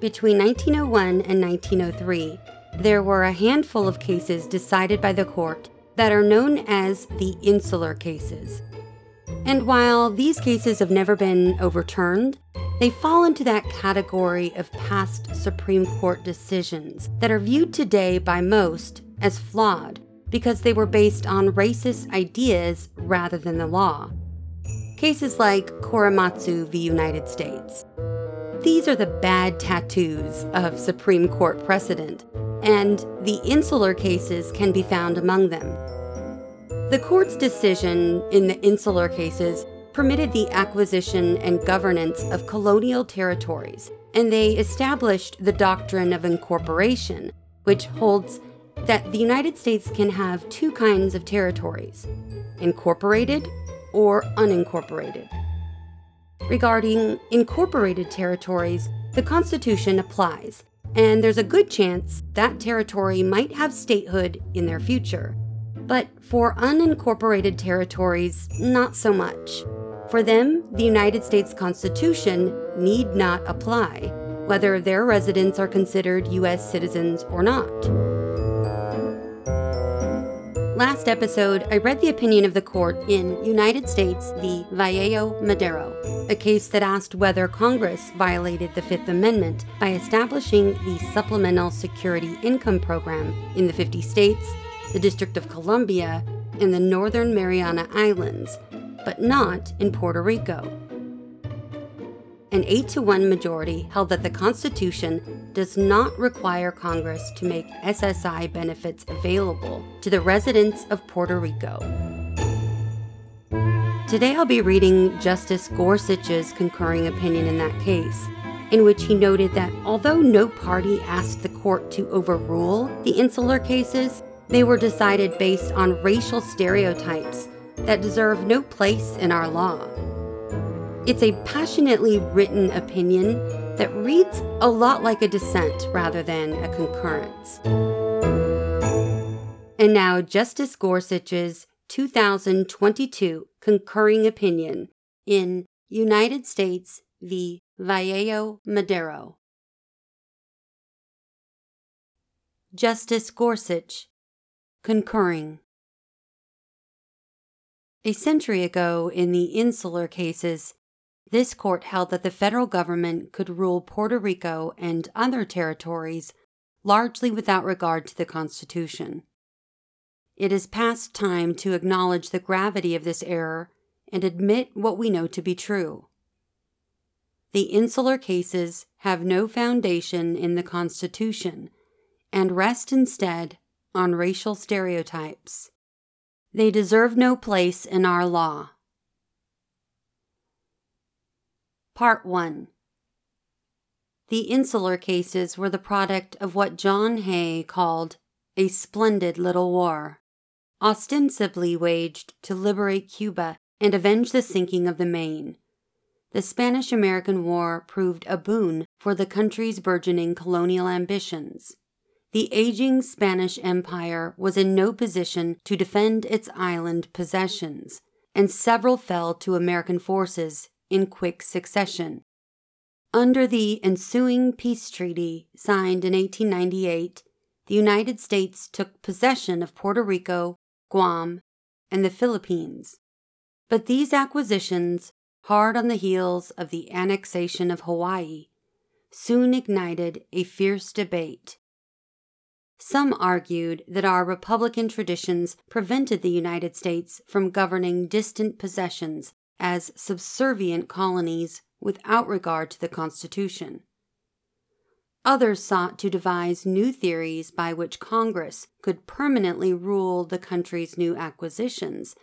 Between 1901 and 1903, there were a handful of cases decided by the court that are known as the insular cases. And while these cases have never been overturned, they fall into that category of past Supreme Court decisions that are viewed today by most as flawed because they were based on racist ideas rather than the law. Cases like Korematsu v. United States. These are the bad tattoos of Supreme Court precedent, and the insular cases can be found among them. The court's decision in the insular cases permitted the acquisition and governance of colonial territories, and they established the doctrine of incorporation, which holds that the United States can have two kinds of territories incorporated or unincorporated. Regarding incorporated territories, the Constitution applies, and there's a good chance that territory might have statehood in their future. But for unincorporated territories, not so much. For them, the United States Constitution need not apply, whether their residents are considered U.S. citizens or not. Last episode, I read the opinion of the court in United States v. Vaello Madero, a case that asked whether Congress violated the Fifth Amendment by establishing the Supplemental Security Income Program in the 50 states, the District of Columbia, and the Northern Mariana Islands, but not in Puerto Rico an 8 to 1 majority held that the Constitution does not require Congress to make SSI benefits available to the residents of Puerto Rico. Today I'll be reading Justice Gorsuch's concurring opinion in that case, in which he noted that although no party asked the court to overrule the insular cases, they were decided based on racial stereotypes that deserve no place in our law. It's a passionately written opinion that reads a lot like a dissent rather than a concurrence. And now, Justice Gorsuch's 2022 concurring opinion in United States v. Vaello Madero. Justice Gorsuch, concurring. A century ago, in the insular cases, this court held that the federal government could rule Puerto Rico and other territories largely without regard to the Constitution. It is past time to acknowledge the gravity of this error and admit what we know to be true. The insular cases have no foundation in the Constitution and rest instead on racial stereotypes. They deserve no place in our law. Part 1 The insular cases were the product of what John Hay called a splendid little war, ostensibly waged to liberate Cuba and avenge the sinking of the Maine. The Spanish American War proved a boon for the country's burgeoning colonial ambitions. The aging Spanish Empire was in no position to defend its island possessions, and several fell to American forces in quick succession. Under the ensuing peace treaty signed in 1898, the United States took possession of Puerto Rico, Guam, and the Philippines. But these acquisitions, hard on the heels of the annexation of Hawaii, soon ignited a fierce debate. Some argued that our Republican traditions prevented the United States from governing distant possessions as subservient colonies without regard to the Constitution. Others sought to devise new theories by which Congress could permanently rule the country's new acquisitions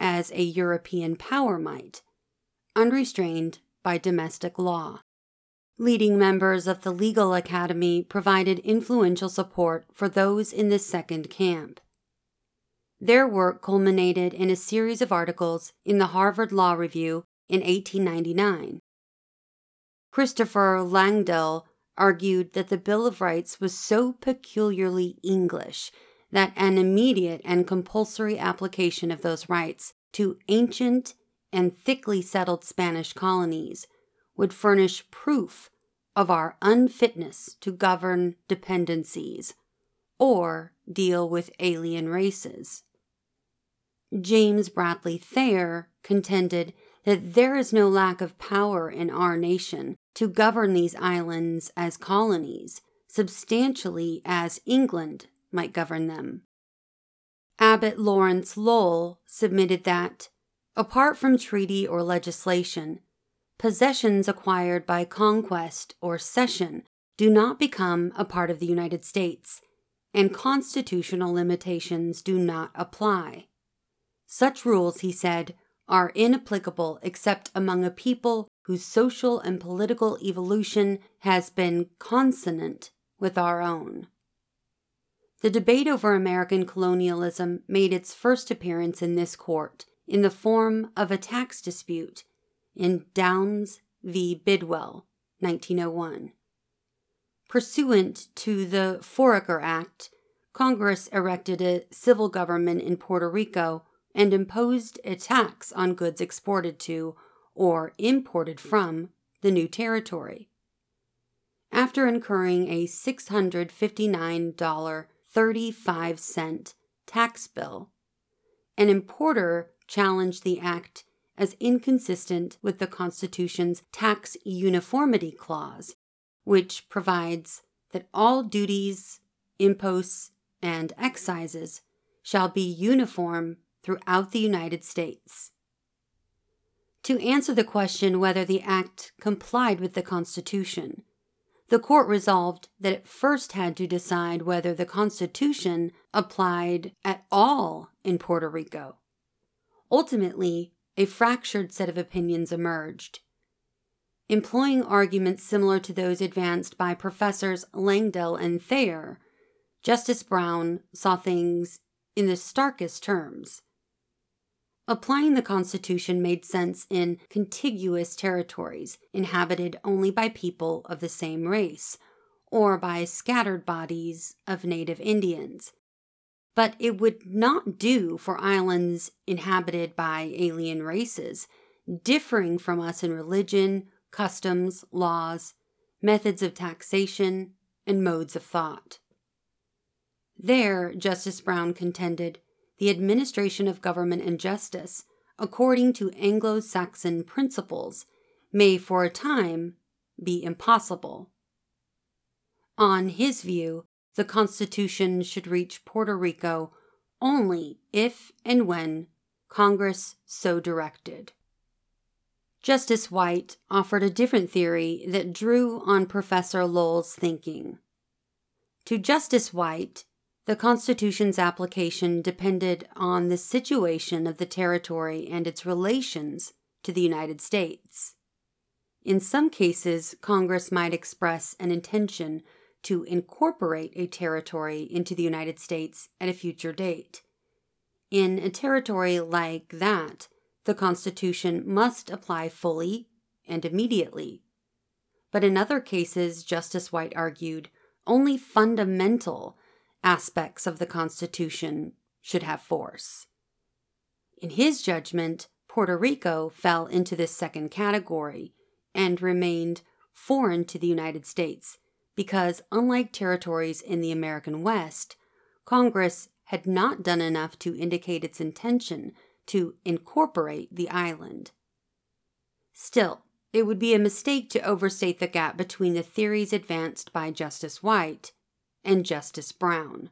as a European power might, unrestrained by domestic law. Leading members of the Legal Academy provided influential support for those in the second camp. Their work culminated in a series of articles in the Harvard Law Review in 1899. Christopher Langdell argued that the Bill of Rights was so peculiarly English that an immediate and compulsory application of those rights to ancient and thickly settled Spanish colonies would furnish proof of our unfitness to govern dependencies or deal with alien races. James Bradley Thayer contended that there is no lack of power in our nation to govern these islands as colonies, substantially as England might govern them. Abbott Lawrence Lowell submitted that, apart from treaty or legislation, possessions acquired by conquest or cession do not become a part of the United States, and constitutional limitations do not apply. Such rules, he said, are inapplicable except among a people whose social and political evolution has been consonant with our own. The debate over American colonialism made its first appearance in this court in the form of a tax dispute in Downes v. Bidwell, 1901. Pursuant to the Foraker Act, Congress erected a civil government in Puerto Rico and imposed a tax on goods exported to or imported from the new territory. After incurring a $659 35 cent tax bill. An importer challenged the act as inconsistent with the Constitution's Tax Uniformity Clause, which provides that all duties, imposts, and excises shall be uniform throughout the United States. To answer the question whether the act complied with the Constitution, the court resolved that it first had to decide whether the Constitution applied at all in Puerto Rico. Ultimately, a fractured set of opinions emerged. Employing arguments similar to those advanced by Professors Langdell and Thayer, Justice Brown saw things in the starkest terms. Applying the Constitution made sense in contiguous territories inhabited only by people of the same race, or by scattered bodies of native Indians. But it would not do for islands inhabited by alien races, differing from us in religion, customs, laws, methods of taxation, and modes of thought. There, Justice Brown contended, the administration of government and justice, according to Anglo Saxon principles, may for a time be impossible. On his view, the Constitution should reach Puerto Rico only if and when Congress so directed. Justice White offered a different theory that drew on Professor Lowell's thinking. To Justice White, the Constitution's application depended on the situation of the territory and its relations to the United States. In some cases, Congress might express an intention to incorporate a territory into the United States at a future date. In a territory like that, the Constitution must apply fully and immediately. But in other cases, Justice White argued, only fundamental aspects of the Constitution should have force. In his judgment, Puerto Rico fell into this second category and remained foreign to the United States because, unlike territories in the American West, Congress had not done enough to indicate its intention to incorporate the island. Still, it would be a mistake to overstate the gap between the theories advanced by Justice White and Justice Brown.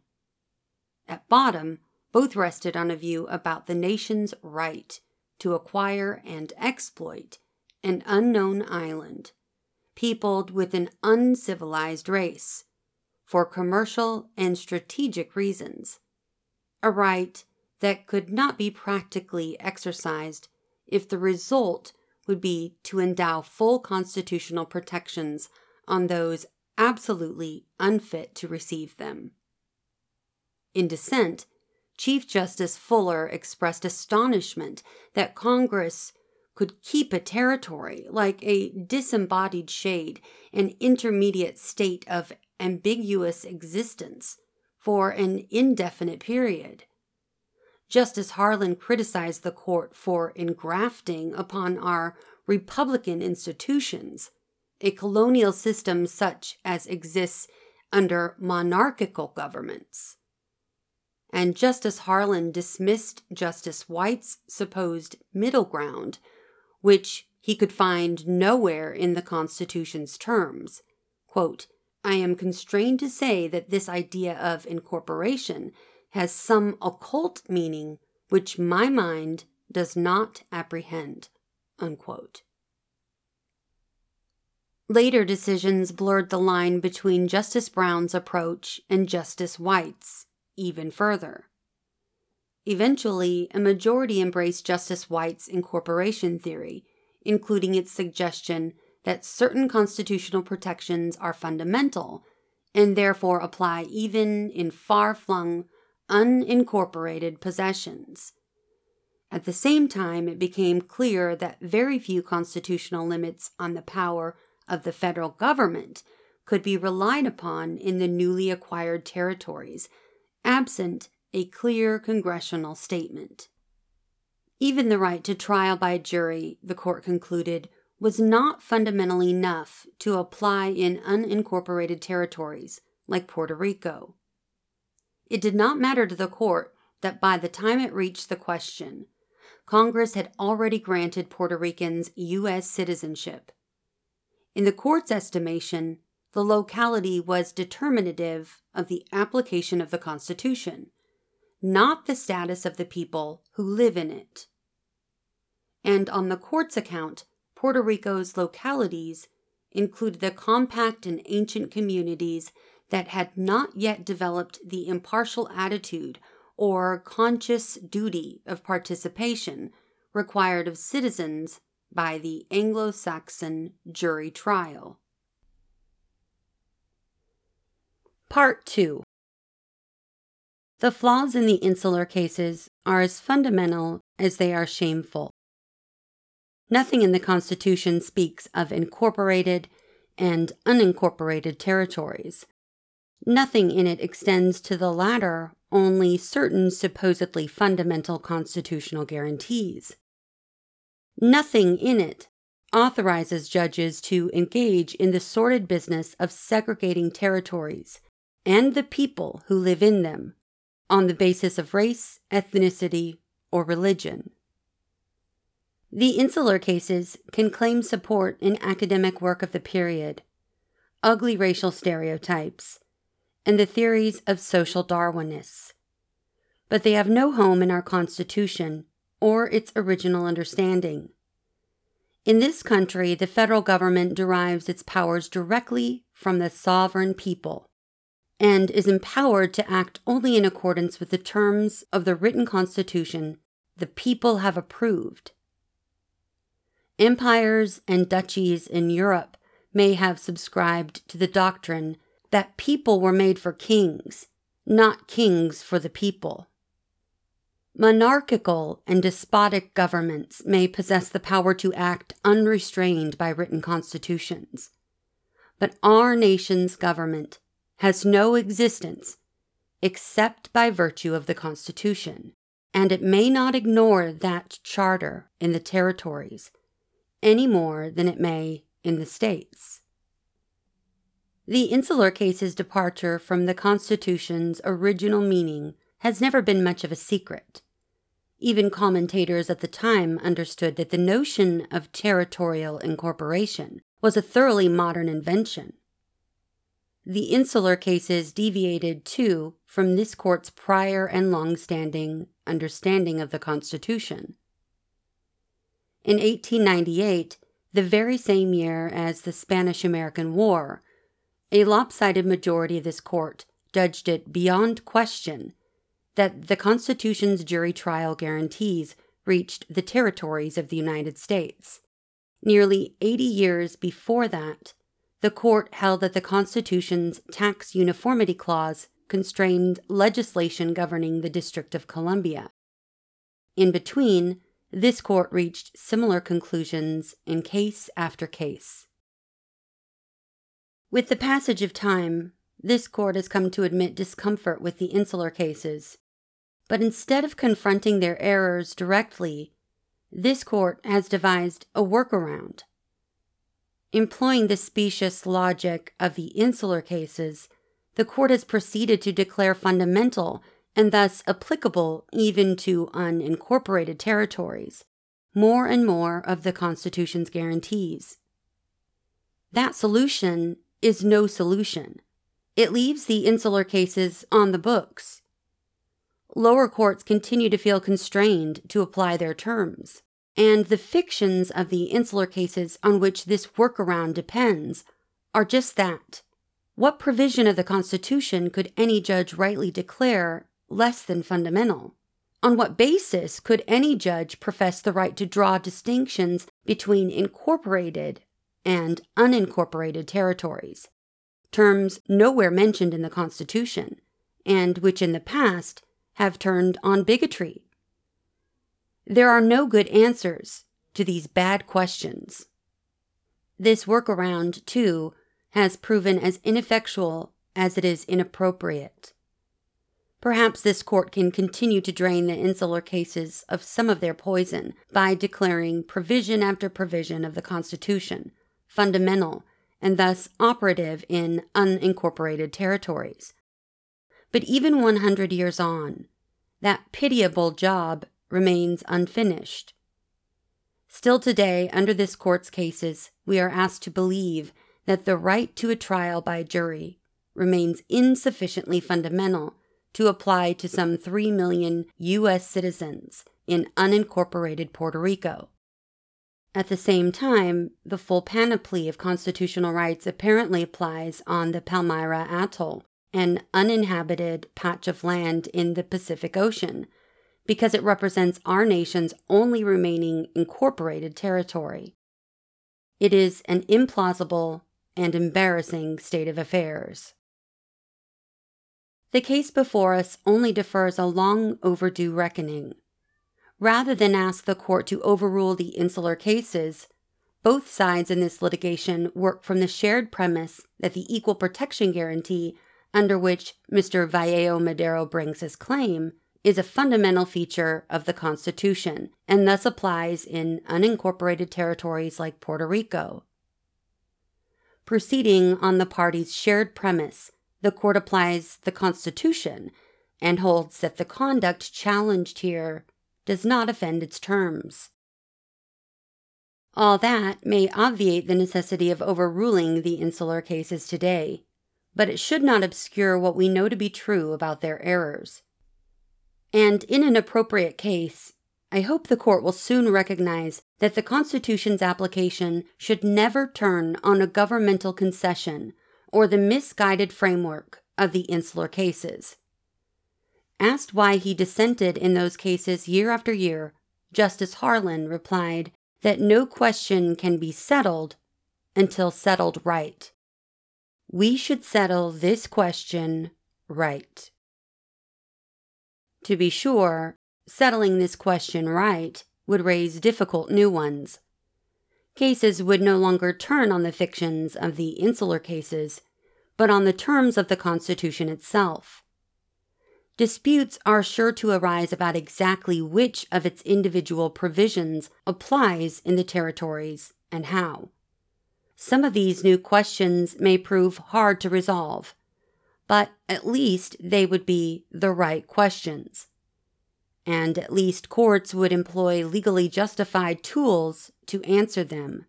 At bottom, both rested on a view about the nation's right to acquire and exploit an unknown island, peopled with an uncivilized race, for commercial and strategic reasons, a right that could not be practically exercised if the result would be to endow full constitutional protections on those absolutely unfit to receive them. In dissent, Chief Justice Fuller expressed astonishment that Congress could keep a territory like a disembodied shade, an intermediate state of ambiguous existence, for an indefinite period. Justice Harlan criticized the court for engrafting upon our Republican institutions a colonial system such as exists under monarchical governments. And Justice Harlan dismissed Justice White's supposed middle ground, which he could find nowhere in the Constitution's terms. Quote, I am constrained to say that this idea of incorporation has some occult meaning which my mind does not apprehend. Unquote. Later decisions blurred the line between Justice Brown's approach and Justice White's even further. Eventually, a majority embraced Justice White's incorporation theory, including its suggestion that certain constitutional protections are fundamental and therefore apply even in far flung, unincorporated possessions. At the same time, it became clear that very few constitutional limits on the power of the federal government could be relied upon in the newly acquired territories, absent a clear congressional statement. Even the right to trial by jury, the court concluded, was not fundamental enough to apply in unincorporated territories like Puerto Rico. It did not matter to the court that by the time it reached the question, Congress had already granted Puerto Ricans U.S. citizenship in the court's estimation, the locality was determinative of the application of the Constitution, not the status of the people who live in it. And on the court's account, Puerto Rico's localities included the compact and ancient communities that had not yet developed the impartial attitude or conscious duty of participation required of citizens by the Anglo Saxon jury trial. Part 2 The flaws in the insular cases are as fundamental as they are shameful. Nothing in the Constitution speaks of incorporated and unincorporated territories. Nothing in it extends to the latter only certain supposedly fundamental constitutional guarantees. Nothing in it authorizes judges to engage in the sordid business of segregating territories and the people who live in them on the basis of race, ethnicity, or religion. The insular cases can claim support in academic work of the period, ugly racial stereotypes, and the theories of social Darwinists. But they have no home in our Constitution or its original understanding. In this country, the federal government derives its powers directly from the sovereign people and is empowered to act only in accordance with the terms of the written constitution the people have approved. Empires and duchies in Europe may have subscribed to the doctrine that people were made for kings, not kings for the people. Monarchical and despotic governments may possess the power to act unrestrained by written constitutions. But our nation's government has no existence except by virtue of the Constitution, and it may not ignore that charter in the territories any more than it may in the states. The insular case's departure from the Constitution's original meaning has never been much of a secret. Even commentators at the time understood that the notion of territorial incorporation was a thoroughly modern invention. The insular cases deviated, too, from this court's prior and long standing understanding of the Constitution. In 1898, the very same year as the Spanish American War, a lopsided majority of this court judged it beyond question that the Constitution's jury trial guarantees reached the territories of the United States. Nearly 80 years before that, the court held that the Constitution's tax uniformity clause constrained legislation governing the District of Columbia. In between, this court reached similar conclusions in case after case. With the passage of time, this court has come to admit discomfort with the insular cases but instead of confronting their errors directly, this court has devised a workaround. Employing the specious logic of the insular cases, the court has proceeded to declare fundamental and thus applicable even to unincorporated territories more and more of the Constitution's guarantees. That solution is no solution. It leaves the insular cases on the books. Lower courts continue to feel constrained to apply their terms, and the fictions of the insular cases on which this workaround depends are just that. What provision of the Constitution could any judge rightly declare less than fundamental? On what basis could any judge profess the right to draw distinctions between incorporated and unincorporated territories? Terms nowhere mentioned in the Constitution, and which in the past have turned on bigotry. There are no good answers to these bad questions. This workaround, too, has proven as ineffectual as it is inappropriate. Perhaps this court can continue to drain the insular cases of some of their poison by declaring provision after provision of the Constitution fundamental and thus operative in unincorporated territories. But even 100 years on, that pitiable job remains unfinished. Still today, under this court's cases, we are asked to believe that the right to a trial by jury remains insufficiently fundamental to apply to some 3 million U.S. citizens in unincorporated Puerto Rico. At the same time, the full panoply of constitutional rights apparently applies on the Palmyra Atoll, an uninhabited patch of land in the Pacific Ocean, because it represents our nation's only remaining incorporated territory. It is an implausible and embarrassing state of affairs. The case before us only defers a long overdue reckoning. Rather than ask the court to overrule the insular cases, both sides in this litigation work from the shared premise that the equal protection guarantee under which Mr. Vaello Madero brings his claim is a fundamental feature of the Constitution and thus applies in unincorporated territories like Puerto Rico. Proceeding on the parties' shared premise the court applies the Constitution and holds that the conduct challenged here does not offend its terms. All that may obviate the necessity of overruling the insular cases today, but it should not obscure what we know to be true about their errors. And in an appropriate case, I hope the court will soon recognize that the Constitution's application should never turn on a governmental concession or the misguided framework of the insular cases. Asked why he dissented in those cases year after year, Justice Harlan replied that no question can be settled until settled right. We should settle this question right. To be sure, settling this question right would raise difficult new ones. Cases would no longer turn on the fictions of the insular cases, but on the terms of the Constitution itself. Disputes are sure to arise about exactly which of its individual provisions applies in the territories and how. Some of these new questions may prove hard to resolve, but at least they would be the right questions. And at least courts would employ legally justified tools to answer them,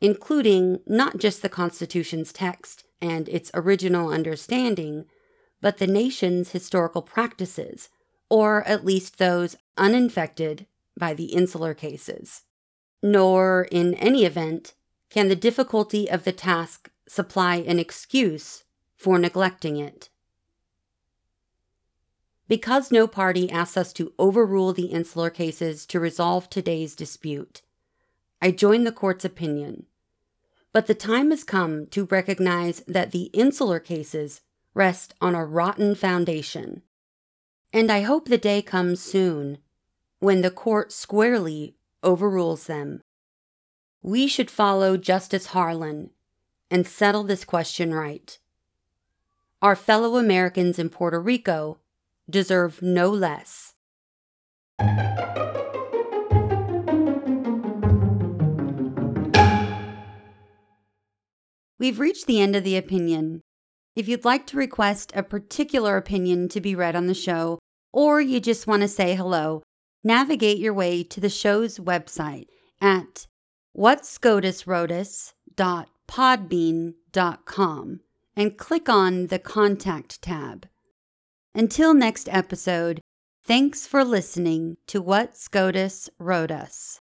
including not just the Constitution's text and its original understanding, but the nation's historical practices, or at least those uninfected by the insular cases. Nor, in any event, can the difficulty of the task supply an excuse for neglecting it. Because no party asks us to overrule the insular cases to resolve today's dispute, I join the court's opinion but the time has come to recognize that the insular cases rest on a rotten foundation. And I hope the day comes soon when the court squarely overrules them. We should follow Justice Harlan and settle this question right. Our fellow Americans in Puerto Rico deserve no less. We've reached the end of the opinion. If you'd like to request a particular opinion to be read on the show, or you just want to say hello, navigate your way to the show's website at whatscotuswroteus.podbean.com and click on the Contact tab. Until next episode, thanks for listening to What SCOTUS Wrote Us.